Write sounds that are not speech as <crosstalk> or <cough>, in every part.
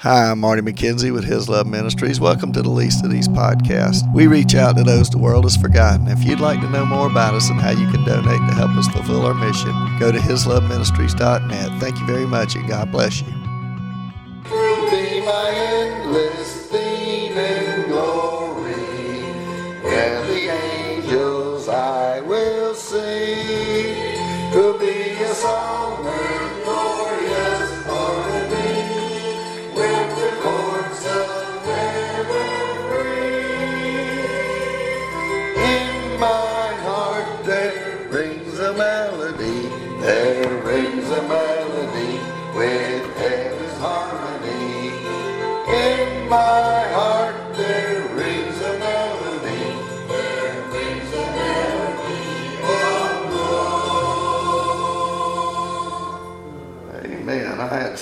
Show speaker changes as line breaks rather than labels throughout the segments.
Hi, I'm Marty McKenzie with His Love Ministries. Welcome to the Least of These podcast. We reach out to those the world has forgotten. If you'd like to know more about us and how you can donate to help us fulfill our mission, go to hisloveministries.net. Thank you very much and God bless you.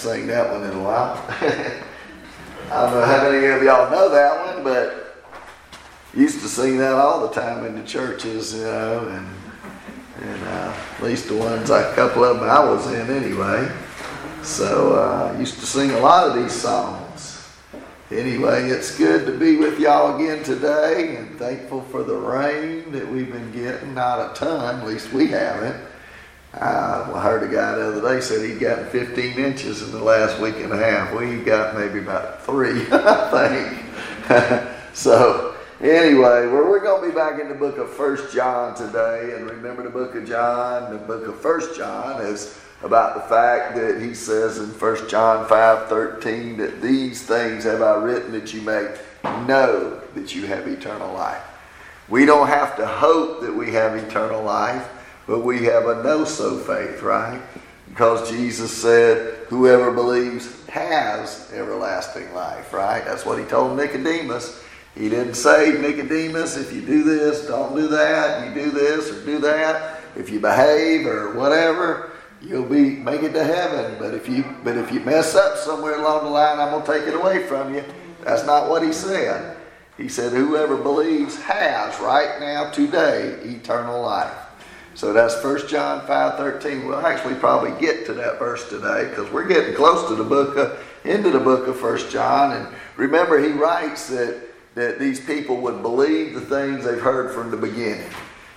Sang that one in a while. <laughs> I don't know how many of y'all know that one, but used to sing that all the time in the churches, you know, and and uh, at least the ones, a couple of them I was in anyway. So uh, used to sing a lot of these songs. Anyway, it's good to be with y'all again today, and thankful for the rain that we've been getting. Not a ton, at least we haven't. I heard a guy the other day said he'd gotten 15 inches in the last week and a half. We got maybe about three, <laughs> I think. <laughs> so anyway, well, we're going to be back in the book of First John today, and remember the book of John. The book of First John is about the fact that he says in First John 5:13 that these things have I written that you may know that you have eternal life. We don't have to hope that we have eternal life, but we have a no so faith, right? Because Jesus said, Whoever believes has everlasting life, right? That's what he told Nicodemus. He didn't say, Nicodemus, if you do this, don't do that, you do this or do that, if you behave or whatever, you'll be make it to heaven. But if you but if you mess up somewhere along the line, I'm gonna take it away from you. That's not what he said. He said, Whoever believes has right now, today, eternal life. So that's 1 John 5 13. We'll actually probably get to that verse today because we're getting close to the book of, into the book of 1 John. And remember, he writes that, that these people would believe the things they've heard from the beginning.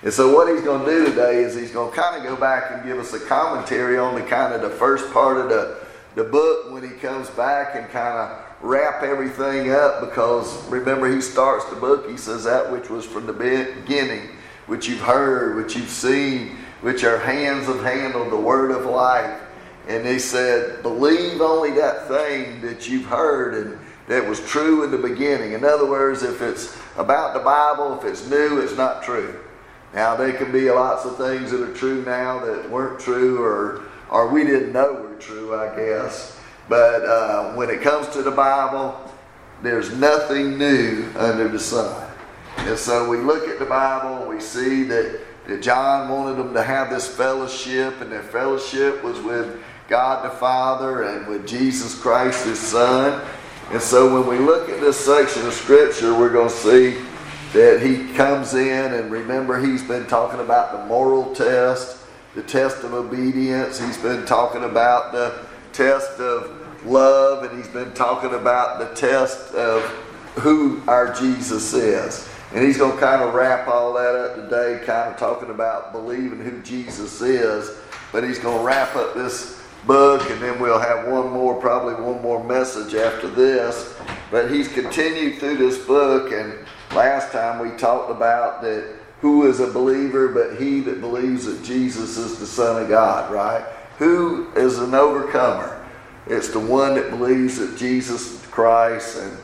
And so what he's going to do today is he's going to kind of go back and give us a commentary on the kind of the first part of the, the book when he comes back and kind of wrap everything up because remember he starts the book, he says that which was from the beginning which you've heard, which you've seen, which our hands have handled, the word of life. And he said, believe only that thing that you've heard and that was true in the beginning. In other words, if it's about the Bible, if it's new, it's not true. Now, there can be lots of things that are true now that weren't true or, or we didn't know were true, I guess. But uh, when it comes to the Bible, there's nothing new under the sun. And so we look at the Bible and we see that, that John wanted them to have this fellowship, and their fellowship was with God the Father and with Jesus Christ, his Son. And so when we look at this section of Scripture, we're going to see that he comes in, and remember, he's been talking about the moral test, the test of obedience. He's been talking about the test of love, and he's been talking about the test of who our Jesus is. And he's going to kind of wrap all that up today, kind of talking about believing who Jesus is. But he's going to wrap up this book, and then we'll have one more, probably one more message after this. But he's continued through this book, and last time we talked about that who is a believer but he that believes that Jesus is the Son of God, right? Who is an overcomer? It's the one that believes that Jesus is Christ and,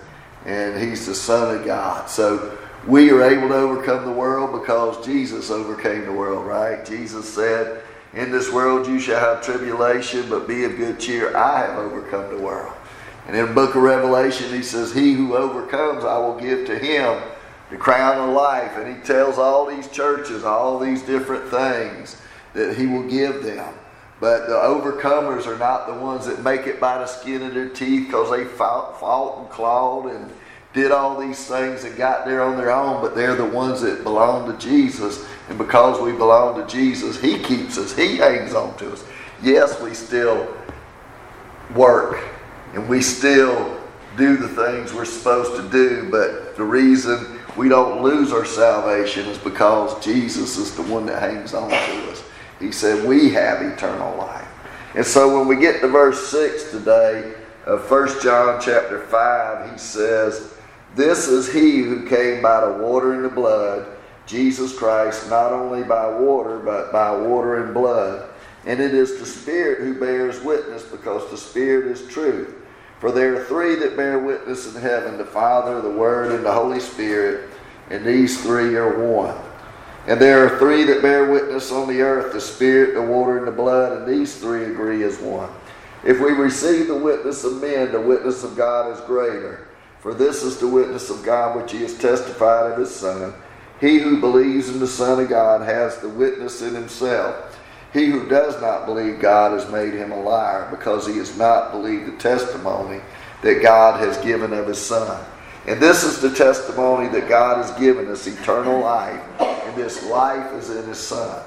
and he's the Son of God. So we are able to overcome the world because Jesus overcame the world, right? Jesus said, In this world you shall have tribulation, but be of good cheer. I have overcome the world. And in the book of Revelation, he says, He who overcomes, I will give to him the crown of life. And he tells all these churches, all these different things that he will give them. But the overcomers are not the ones that make it by the skin of their teeth because they fought, fought and clawed and did all these things and got there on their own, but they're the ones that belong to Jesus. And because we belong to Jesus, He keeps us, He hangs on to us. Yes, we still work and we still do the things we're supposed to do, but the reason we don't lose our salvation is because Jesus is the one that hangs on to us. He said, We have eternal life. And so when we get to verse 6 today of 1 John chapter 5, he says, This is he who came by the water and the blood, Jesus Christ, not only by water, but by water and blood. And it is the Spirit who bears witness, because the Spirit is truth. For there are three that bear witness in heaven the Father, the Word, and the Holy Spirit, and these three are one. And there are three that bear witness on the earth the Spirit, the water, and the blood, and these three agree as one. If we receive the witness of men, the witness of God is greater. For this is the witness of God which he has testified of his Son. He who believes in the Son of God has the witness in himself. He who does not believe God has made him a liar because he has not believed the testimony that God has given of his Son. And this is the testimony that God has given us eternal life, and this life is in his Son.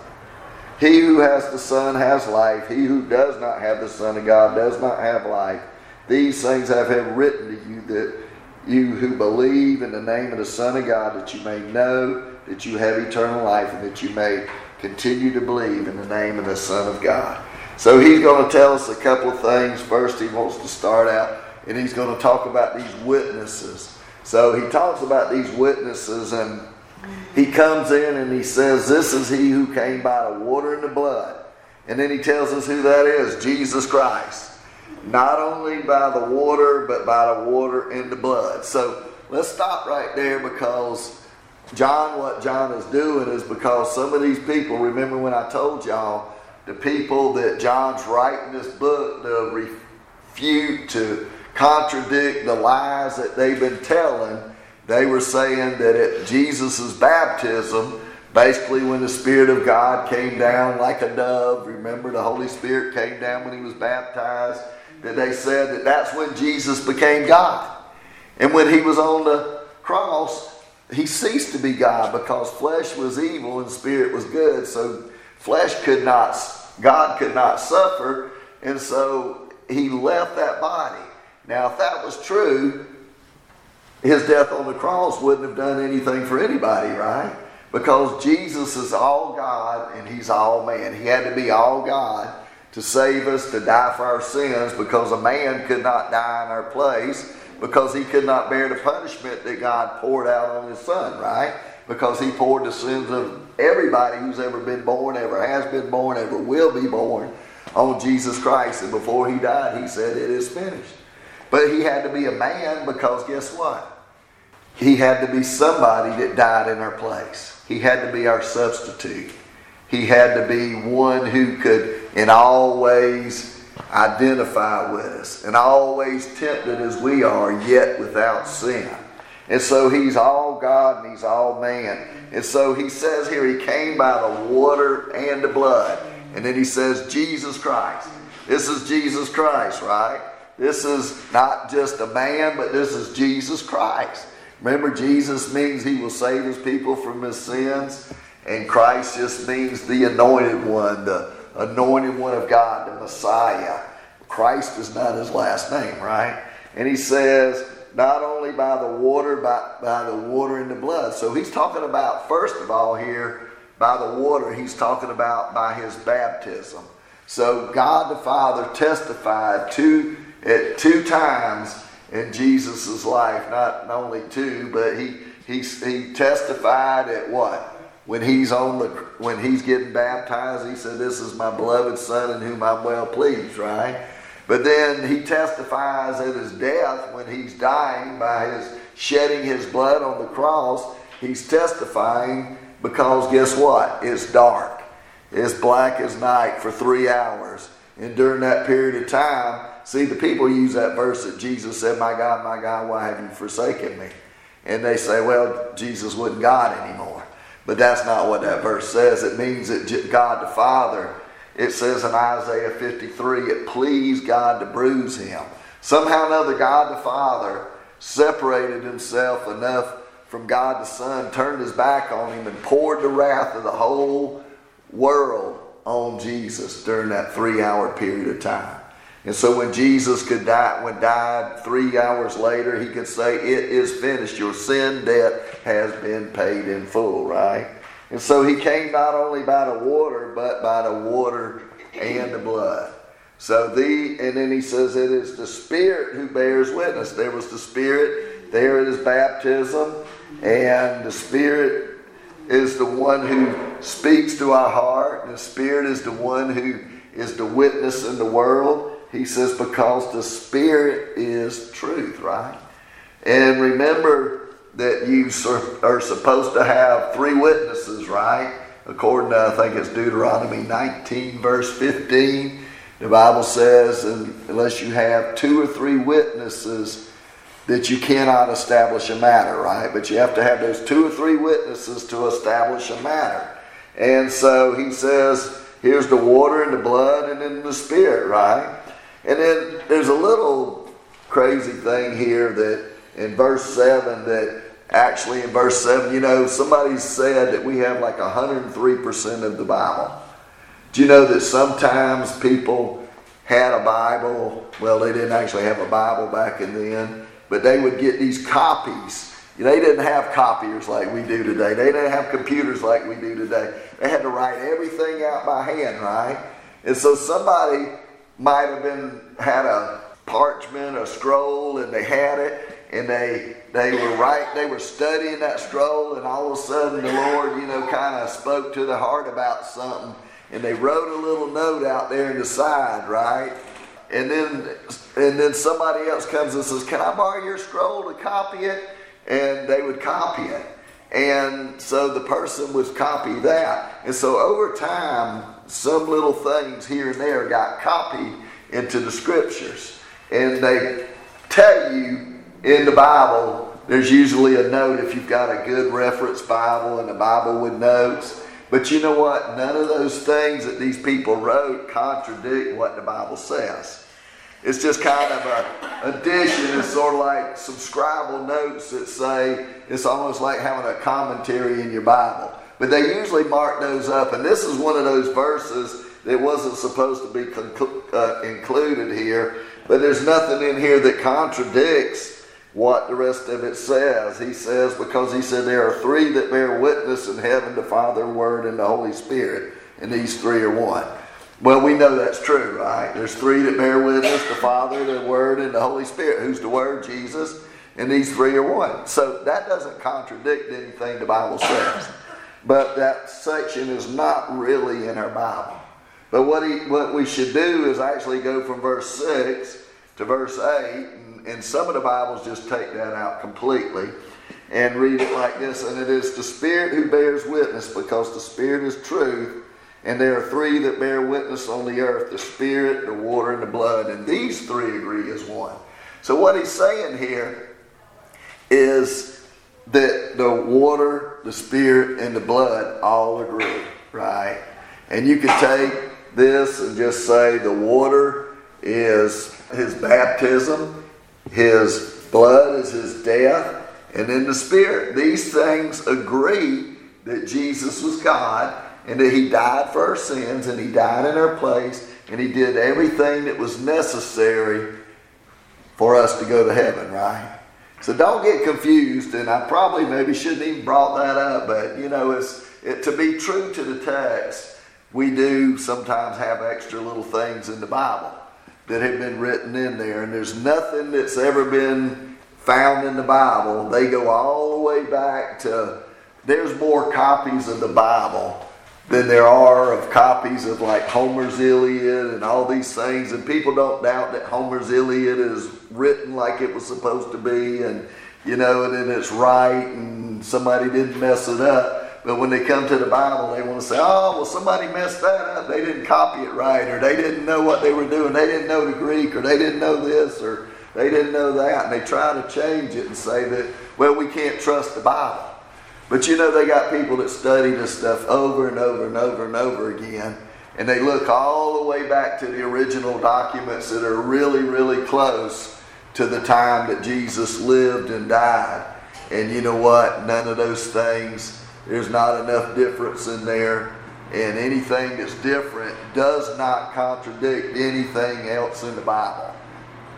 He who has the Son has life. He who does not have the Son of God does not have life. These things I have written to you that you who believe in the name of the Son of God, that you may know that you have eternal life and that you may continue to believe in the name of the Son of God. So he's going to tell us a couple of things. First, he wants to start out and he's going to talk about these witnesses. So he talks about these witnesses and he comes in and he says, This is he who came by the water and the blood. And then he tells us who that is Jesus Christ. Not only by the water, but by the water and the blood. So let's stop right there because John, what John is doing is because some of these people, remember when I told y'all, the people that John's writing this book to refute, to contradict the lies that they've been telling, they were saying that at Jesus' baptism, basically when the Spirit of God came down like a dove, remember the Holy Spirit came down when he was baptized, that they said that that's when Jesus became God. And when he was on the cross, he ceased to be God because flesh was evil and spirit was good. So flesh could not, God could not suffer. And so he left that body. Now, if that was true, his death on the cross wouldn't have done anything for anybody, right? Because Jesus is all God and he's all man. He had to be all God to save us, to die for our sins, because a man could not die in our place because he could not bear the punishment that God poured out on his son, right? Because he poured the sins of everybody who's ever been born, ever has been born, ever will be born on Jesus Christ. And before he died, he said, It is finished. But he had to be a man because guess what? He had to be somebody that died in our place. He had to be our substitute. He had to be one who could, in always identify with us and always tempted as we are, yet without sin. And so he's all God and he's all man. And so he says here, he came by the water and the blood. And then he says, Jesus Christ. This is Jesus Christ, right? This is not just a man, but this is Jesus Christ. Remember, Jesus means he will save his people from his sins, and Christ just means the anointed one, the anointed one of God, the Messiah. Christ is not his last name, right? And he says, not only by the water, but by the water and the blood. So he's talking about, first of all, here, by the water, he's talking about by his baptism. So God the Father testified two, at two times in Jesus' life, not only two, but he, he, he testified at what? When he's on the when he's getting baptized, he said, "This is my beloved son in whom I'm well pleased." Right? But then he testifies at his death when he's dying by his shedding his blood on the cross. He's testifying because guess what? It's dark. It's black as night for three hours. And during that period of time, see, the people use that verse that Jesus said, My God, my God, why have you forsaken me? And they say, Well, Jesus wasn't God anymore. But that's not what that verse says. It means that God the Father, it says in Isaiah 53, it pleased God to bruise him. Somehow or another, God the Father separated himself enough from God the Son, turned his back on him, and poured the wrath of the whole world on Jesus during that three hour period of time. And so when Jesus could die, when died three hours later, he could say, It is finished. Your sin debt has been paid in full, right? And so he came not only by the water, but by the water and the blood. So the and then he says it is the Spirit who bears witness. There was the Spirit, there it is baptism, and the Spirit is the one who speaks to our heart, and the Spirit is the one who is the witness in the world. He says, because the Spirit is truth, right? And remember that you are supposed to have three witnesses, right? According to, I think it's Deuteronomy 19, verse 15. The Bible says, unless you have two or three witnesses, that you cannot establish a matter, right? But you have to have those two or three witnesses to establish a matter. And so he says, here's the water and the blood and then the spirit, right? And then there's a little crazy thing here that in verse 7 that actually in verse 7, you know, somebody said that we have like 103% of the Bible. Do you know that sometimes people had a Bible? Well, they didn't actually have a Bible back in then, but they would get these copies. They didn't have copiers like we do today. They didn't have computers like we do today. They had to write everything out by hand, right? And so somebody might have been had a parchment, a scroll, and they had it, and they they were right, they were studying that scroll, and all of a sudden the Lord, you know, kind of spoke to the heart about something, and they wrote a little note out there in the side, right? And then and then somebody else comes and says, Can I borrow your scroll to copy it? And they would copy it. And so the person would copy that. And so over time, some little things here and there got copied into the scriptures. And they tell you in the Bible, there's usually a note if you've got a good reference Bible and a Bible with notes. But you know what? None of those things that these people wrote contradict what the Bible says. It's just kind of a addition. It's sort of like some scribal notes that say it's almost like having a commentary in your Bible. But they usually mark those up, and this is one of those verses that wasn't supposed to be uh, included here. But there's nothing in here that contradicts what the rest of it says. He says, because he said there are three that bear witness in heaven the Father, Word, and the Holy Spirit, and these three are one. Well, we know that's true, right? There's three that bear witness the Father, the Word, and the Holy Spirit. Who's the Word? Jesus. And these three are one. So that doesn't contradict anything the Bible says. But that section is not really in our Bible. But what, he, what we should do is actually go from verse 6 to verse 8, and, and some of the Bibles just take that out completely and read it like this. And it is the Spirit who bears witness, because the Spirit is truth. And there are three that bear witness on the earth the Spirit, the water, and the blood. And these three agree as one. So, what he's saying here is that the water, the spirit, and the blood all agree, right? And you could take this and just say the water is his baptism, his blood is his death, and then the spirit. These things agree that Jesus was God and that he died for our sins and he died in our place and he did everything that was necessary for us to go to heaven, right? So don't get confused, and I probably maybe shouldn't even brought that up, but you know, it's it, to be true to the text, we do sometimes have extra little things in the Bible that have been written in there, and there's nothing that's ever been found in the Bible. They go all the way back to there's more copies of the Bible than there are of copies of like Homer's Iliad and all these things. And people don't doubt that Homer's Iliad is written like it was supposed to be, and you know, and then it's right, and somebody didn't mess it up. But when they come to the Bible, they want to say, oh, well, somebody messed that up. They didn't copy it right, or they didn't know what they were doing. They didn't know the Greek, or they didn't know this, or they didn't know that. And they try to change it and say that, well, we can't trust the Bible. But you know, they got people that study this stuff over and over and over and over again. And they look all the way back to the original documents that are really, really close to the time that Jesus lived and died. And you know what? None of those things, there's not enough difference in there and anything that's different does not contradict anything else in the Bible.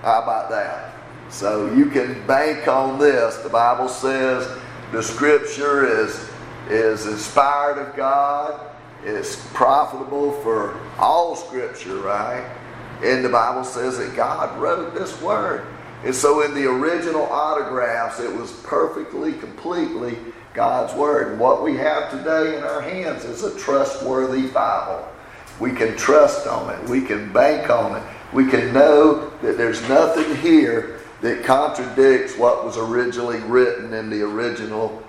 How about that? So you can bank on this. The Bible says the scripture is, is inspired of God. It's profitable for all scripture, right? And the Bible says that God wrote this word. And so in the original autographs, it was perfectly, completely God's Word. And what we have today in our hands is a trustworthy Bible. We can trust on it. We can bank on it. We can know that there's nothing here that contradicts what was originally written in the original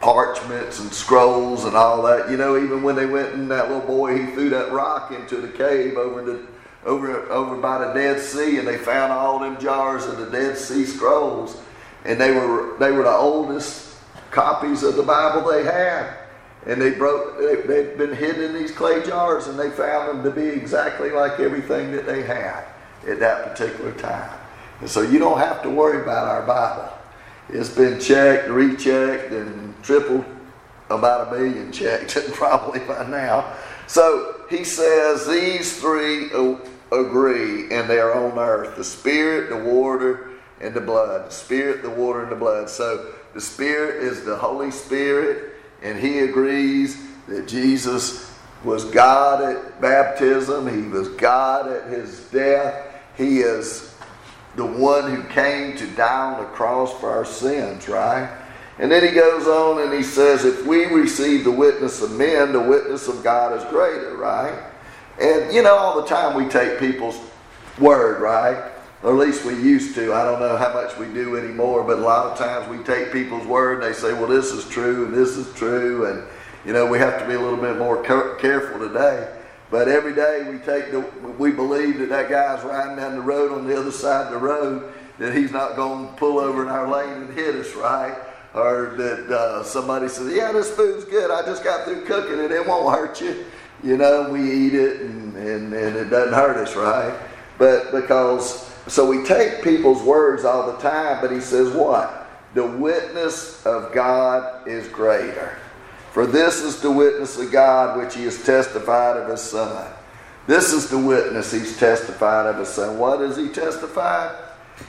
parchments and scrolls and all that. You know, even when they went and that little boy, he threw that rock into the cave over the over over by the Dead Sea, and they found all them jars of the Dead Sea Scrolls, and they were they were the oldest copies of the Bible they had, and they broke they, they'd been hidden in these clay jars, and they found them to be exactly like everything that they had at that particular time. And so you don't have to worry about our Bible. It's been checked, rechecked, and tripled about a million checked <laughs> probably by now. So he says these three agree and they are on earth the spirit, the water, and the blood. The spirit, the water, and the blood. So the spirit is the Holy Spirit, and he agrees that Jesus was God at baptism, he was God at his death, he is the one who came to die on the cross for our sins, right? And then he goes on and he says, if we receive the witness of men, the witness of God is greater, right? And you know, all the time we take people's word, right? Or at least we used to. I don't know how much we do anymore, but a lot of times we take people's word and they say, well, this is true and this is true. And, you know, we have to be a little bit more careful today. But every day we take the, we believe that that guy's riding down the road on the other side of the road, that he's not going to pull over in our lane and hit us, right? Or that uh, somebody says, yeah, this food's good. I just got through cooking it. It won't hurt you you know, we eat it and, and, and it doesn't hurt us, right? But because, so we take people's words all the time, but he says what? The witness of God is greater. For this is the witness of God which he has testified of his Son. This is the witness he's testified of his Son. What does he testify?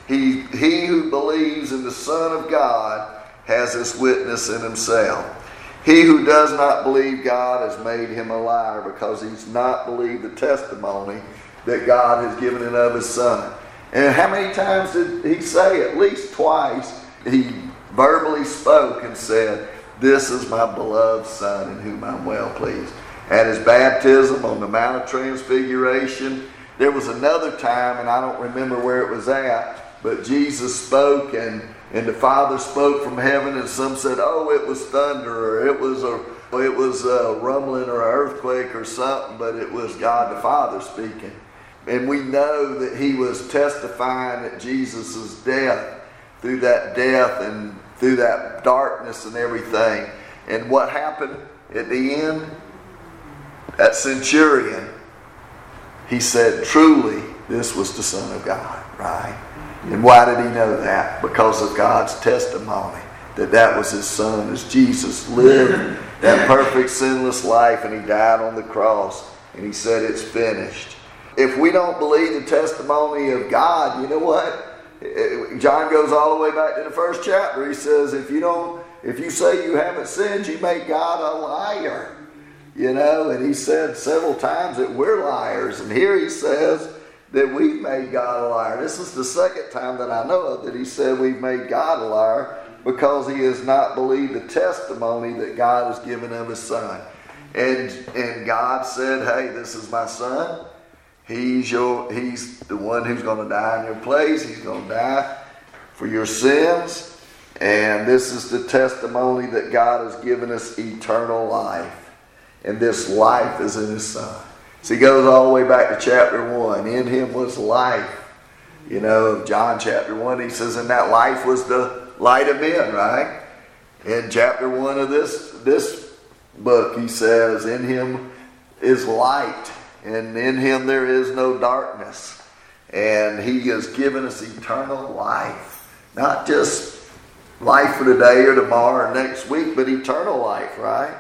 He, he who believes in the Son of God has this witness in himself. He who does not believe God has made him a liar because he's not believed the testimony that God has given in of his son. And how many times did he say? At least twice he verbally spoke and said, This is my beloved son in whom I'm well pleased. At his baptism on the Mount of Transfiguration, there was another time, and I don't remember where it was at, but Jesus spoke and and the Father spoke from heaven, and some said, "Oh, it was thunder, or it was a, it was a rumbling, or an earthquake, or something." But it was God the Father speaking, and we know that He was testifying at Jesus' death through that death and through that darkness and everything. And what happened at the end? That centurion, he said, "Truly, this was the Son of God." Right? And why did he know that? Because of God's testimony that that was his son as Jesus lived that perfect sinless life and he died on the cross and he said it's finished. If we don't believe the testimony of God, you know what? John goes all the way back to the first chapter. He says, if you don't, if you say you haven't sinned, you make God a liar. You know, and he said several times that we're liars. And here he says, that we've made God a liar. This is the second time that I know of that he said we've made God a liar because he has not believed the testimony that God has given of his son. And and God said, Hey, this is my son. He's your he's the one who's going to die in your place. He's going to die for your sins. And this is the testimony that God has given us eternal life. And this life is in his son. So he goes all the way back to chapter 1. In him was life. You know, John chapter 1, he says, and that life was the light of men, right? In chapter 1 of this, this book, he says, in him is light, and in him there is no darkness. And he has given us eternal life. Not just life for today or tomorrow or next week, but eternal life, right?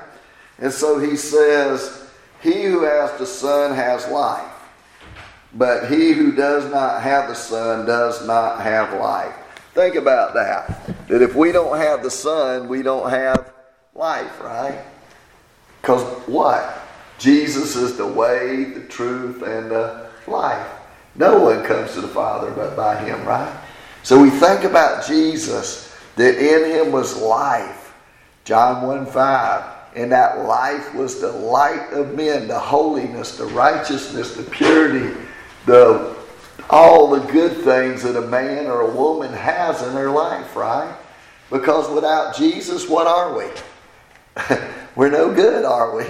And so he says, He who has the Son has life, but he who does not have the Son does not have life. Think about that. That if we don't have the Son, we don't have life, right? Because what? Jesus is the way, the truth, and the life. No one comes to the Father but by him, right? So we think about Jesus, that in him was life. John 1 5. And that life was the light of men, the holiness, the righteousness, the purity, the all the good things that a man or a woman has in their life, right? Because without Jesus, what are we? <laughs> We're no good, are we?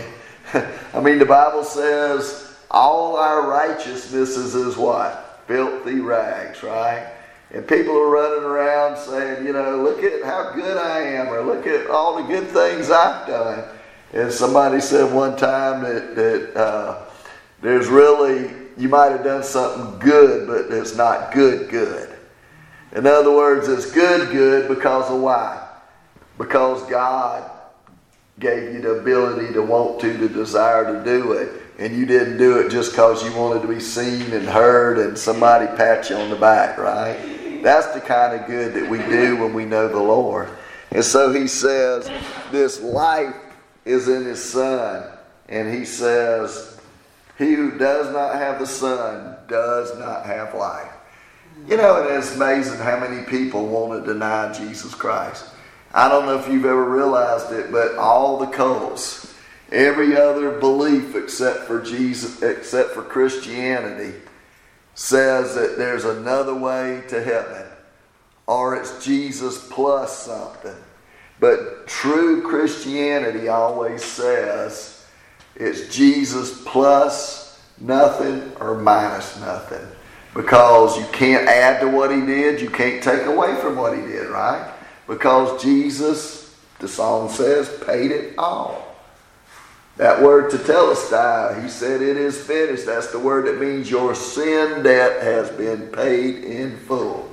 <laughs> I mean, the Bible says all our righteousness is as what? Filthy rags, right? And people are running around saying, you know, look at how good I am, or look at all the good things I've done. And somebody said one time that, that uh, there's really, you might have done something good, but it's not good, good. In other words, it's good, good because of why? Because God gave you the ability to want to, the desire to do it. And you didn't do it just because you wanted to be seen and heard and somebody pat you on the back, right? That's the kind of good that we do when we know the Lord. And so he says, This life is in his Son. And he says, He who does not have the Son does not have life. You know, it is amazing how many people want to deny Jesus Christ. I don't know if you've ever realized it, but all the cults, every other belief except for Jesus, except for Christianity, says that there's another way to heaven, or it's Jesus plus something. But true Christianity always says it's Jesus plus nothing or minus nothing. Because you can't add to what he did, you can't take away from what he did, right? Because Jesus, the song says, paid it all. That word to tetelestai, he said it is finished. That's the word that means your sin debt has been paid in full.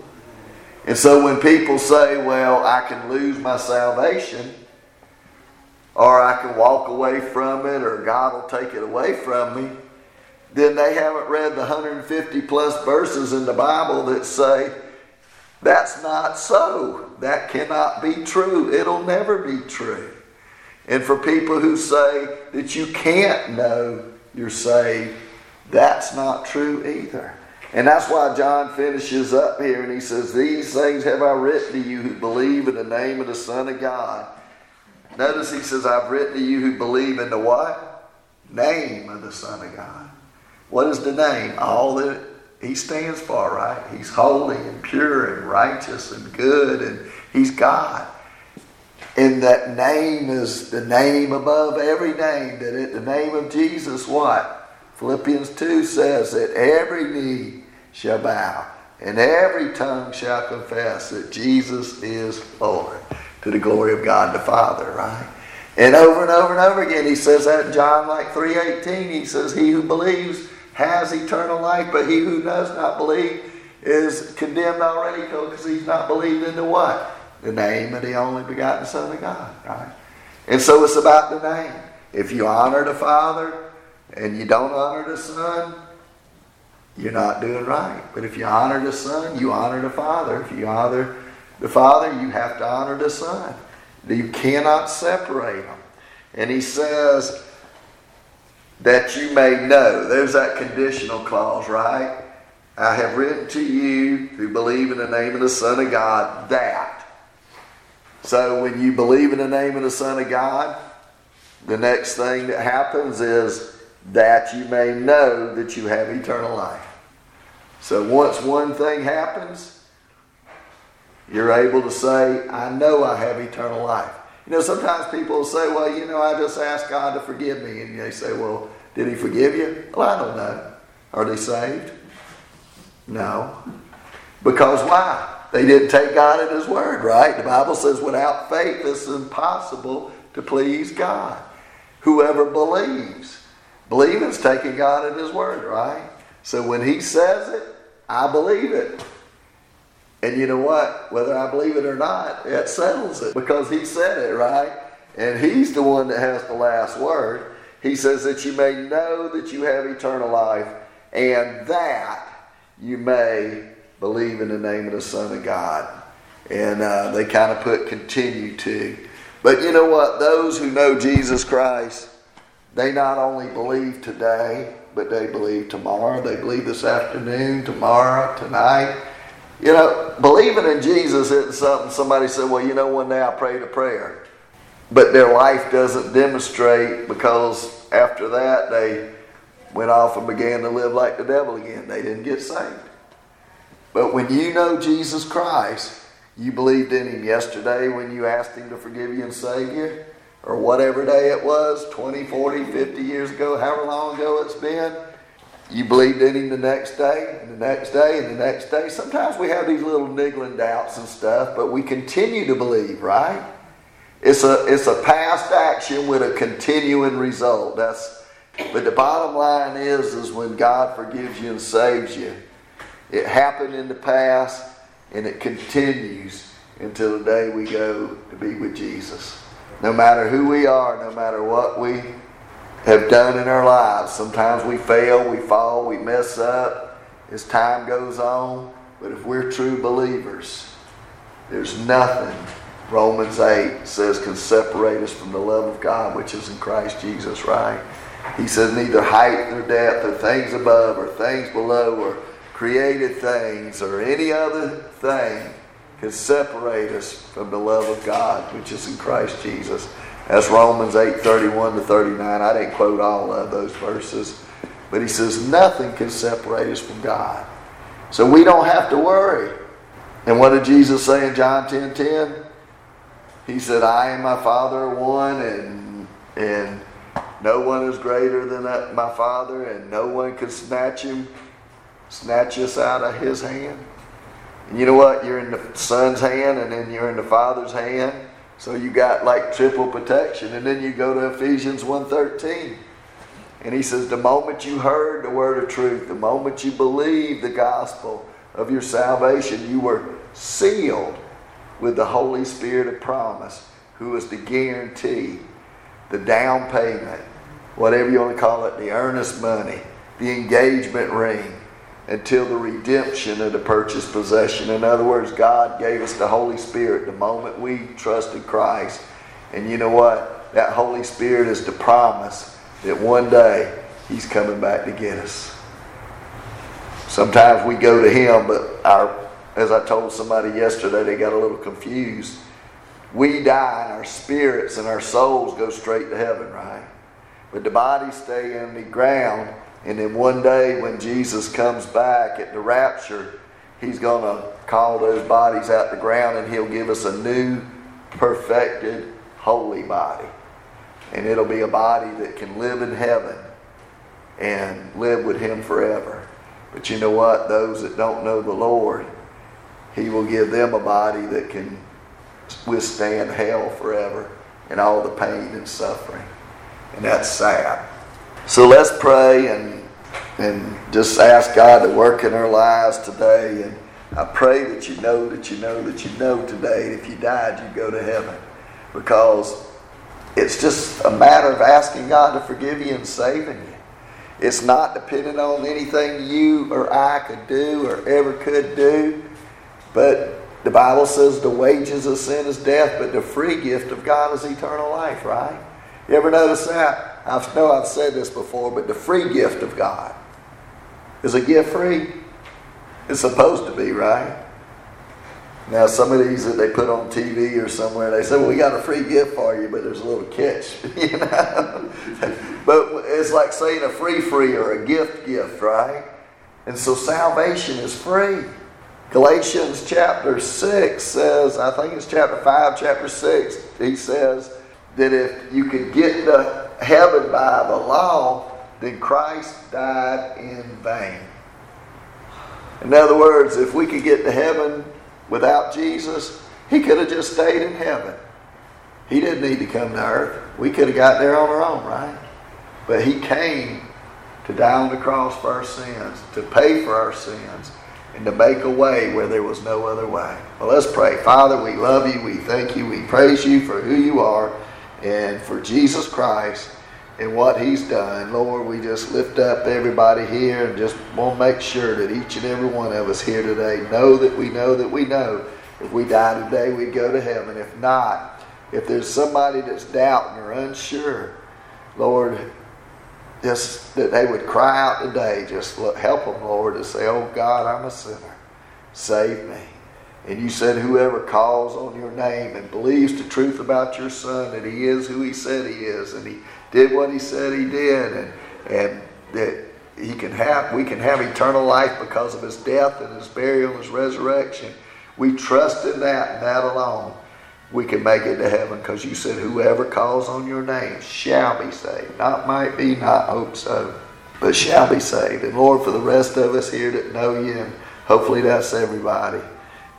And so when people say, well, I can lose my salvation, or I can walk away from it, or God will take it away from me, then they haven't read the 150 plus verses in the Bible that say, that's not so. That cannot be true. It'll never be true. And for people who say that you can't know you're saved, that's not true either. And that's why John finishes up here and he says, These things have I written to you who believe in the name of the Son of God. Notice he says, I've written to you who believe in the what? Name of the Son of God. What is the name? All that he stands for, right? He's holy and pure and righteous and good, and he's God. And that name is the name above every name. That at the name of Jesus, what? Philippians 2 says that every knee shall bow and every tongue shall confess that Jesus is Lord to the glory of God the Father, right? And over and over and over again, he says that in John like 3.18. He says, he who believes has eternal life, but he who does not believe is condemned already because he's not believed in the what? The name of the only begotten Son of God, right? And so it's about the name. If you honor the Father and you don't honor the Son, you're not doing right. But if you honor the Son, you honor the Father. If you honor the Father, you have to honor the Son. You cannot separate them. And he says, that you may know. There's that conditional clause, right? I have written to you who believe in the name of the Son of God that. So when you believe in the name of the Son of God, the next thing that happens is that you may know that you have eternal life. So once one thing happens, you're able to say, I know I have eternal life. You know, sometimes people say, well, you know, I just asked God to forgive me. And they say, well, did he forgive you? Well, I don't know. Are they saved? No. Because why? They didn't take God at his word, right? The Bible says without faith it's impossible to please God. Whoever believes. Believing is taking God at his word, right? So when he says it, I believe it. And you know what? Whether I believe it or not, it settles it because he said it, right? And he's the one that has the last word. He says that you may know that you have eternal life and that you may believe in the name of the Son of God. And uh, they kind of put continue to. But you know what? Those who know Jesus Christ, they not only believe today, but they believe tomorrow. They believe this afternoon, tomorrow, tonight. You know, believing in Jesus isn't something somebody said, well, you know, one day I prayed a prayer. But their life doesn't demonstrate because after that they went off and began to live like the devil again. They didn't get saved. But when you know Jesus Christ, you believed in him yesterday when you asked him to forgive you and save you, or whatever day it was 20, 40, 50 years ago, however long ago it's been. You believed in him the next day, and the next day, and the next day. Sometimes we have these little niggling doubts and stuff, but we continue to believe, right? It's a, it's a past action with a continuing result. That's, but the bottom line is, is when God forgives you and saves you, it happened in the past and it continues until the day we go to be with Jesus. No matter who we are, no matter what we have done in our lives, sometimes we fail, we fall, we mess up as time goes on. But if we're true believers, there's nothing, Romans 8 says, can separate us from the love of God which is in Christ Jesus, right? He says, neither height nor depth, or things above, or things below, or created things or any other thing can separate us from the love of God which is in Christ Jesus. That's Romans 8 31 to 39. I didn't quote all of those verses, but he says nothing can separate us from God. So we don't have to worry. And what did Jesus say in John 10 10? He said, I and my Father are one, and, and no one is greater than my Father, and no one can snatch him snatch us out of his hand. And you know what? You're in the son's hand and then you're in the father's hand. So you got like triple protection. And then you go to Ephesians 1.13. And he says, the moment you heard the word of truth, the moment you believed the gospel of your salvation, you were sealed with the Holy Spirit of promise, who is the guarantee, the down payment, whatever you want to call it, the earnest money, the engagement ring, until the redemption of the purchased possession. In other words, God gave us the Holy Spirit the moment we trusted Christ. And you know what? That Holy Spirit is the promise that one day He's coming back to get us. Sometimes we go to Him, but our, as I told somebody yesterday, they got a little confused. We die and our spirits and our souls go straight to heaven, right? But the bodies stay in the ground and then one day when Jesus comes back at the rapture, he's going to call those bodies out the ground and he'll give us a new, perfected, holy body. And it'll be a body that can live in heaven and live with him forever. But you know what? Those that don't know the Lord, he will give them a body that can withstand hell forever and all the pain and suffering. And that's sad. So let's pray and and just ask God to work in our lives today. And I pray that you know that you know that you know today if you died, you'd go to heaven. Because it's just a matter of asking God to forgive you and saving you. It's not dependent on anything you or I could do or ever could do. But the Bible says the wages of sin is death, but the free gift of God is eternal life, right? You ever notice that? I know I've said this before, but the free gift of God is a gift free. It's supposed to be, right? Now, some of these that they put on TV or somewhere, they say, well, we got a free gift for you, but there's a little catch, <laughs> you know? but it's like saying a free free or a gift gift, right? And so salvation is free. Galatians chapter 6 says, I think it's chapter 5, chapter 6, he says that if you could get to heaven by the law, then Christ died in vain. In other words, if we could get to heaven without Jesus, he could have just stayed in heaven. He didn't need to come to earth. We could have got there on our own, right? But he came to die on the cross for our sins, to pay for our sins, and to make a way where there was no other way. Well, let's pray. Father, we love you. We thank you. We praise you for who you are and for Jesus Christ. and what he's done. Lord, we just lift up everybody here and just want to make sure that each and every one of us here today know that we know that we know if we die today, we'd go to heaven. If not, if there's somebody that's doubting or unsure, Lord, just that they would cry out today. Just help them, Lord, to say, Oh God, I'm a sinner. Save me. And you said, Whoever calls on your name and believes the truth about your Son, that He is who He said He is, and He did what He said He did, and, and that He can have, we can have eternal life because of His death and His burial and His resurrection. We trust in that and that alone. We can make it to heaven because you said, Whoever calls on your name shall be saved. Not might be, not hope so, but shall be saved. And Lord, for the rest of us here that know you, and hopefully that's everybody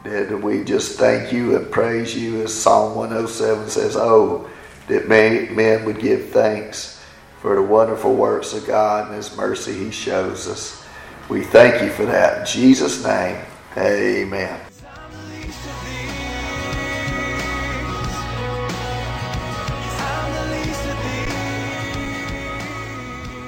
that we just thank you and praise you as Psalm 107 says, Oh, that men would give thanks for the wonderful works of God and His mercy He shows us. We thank you for that. In Jesus' name, amen.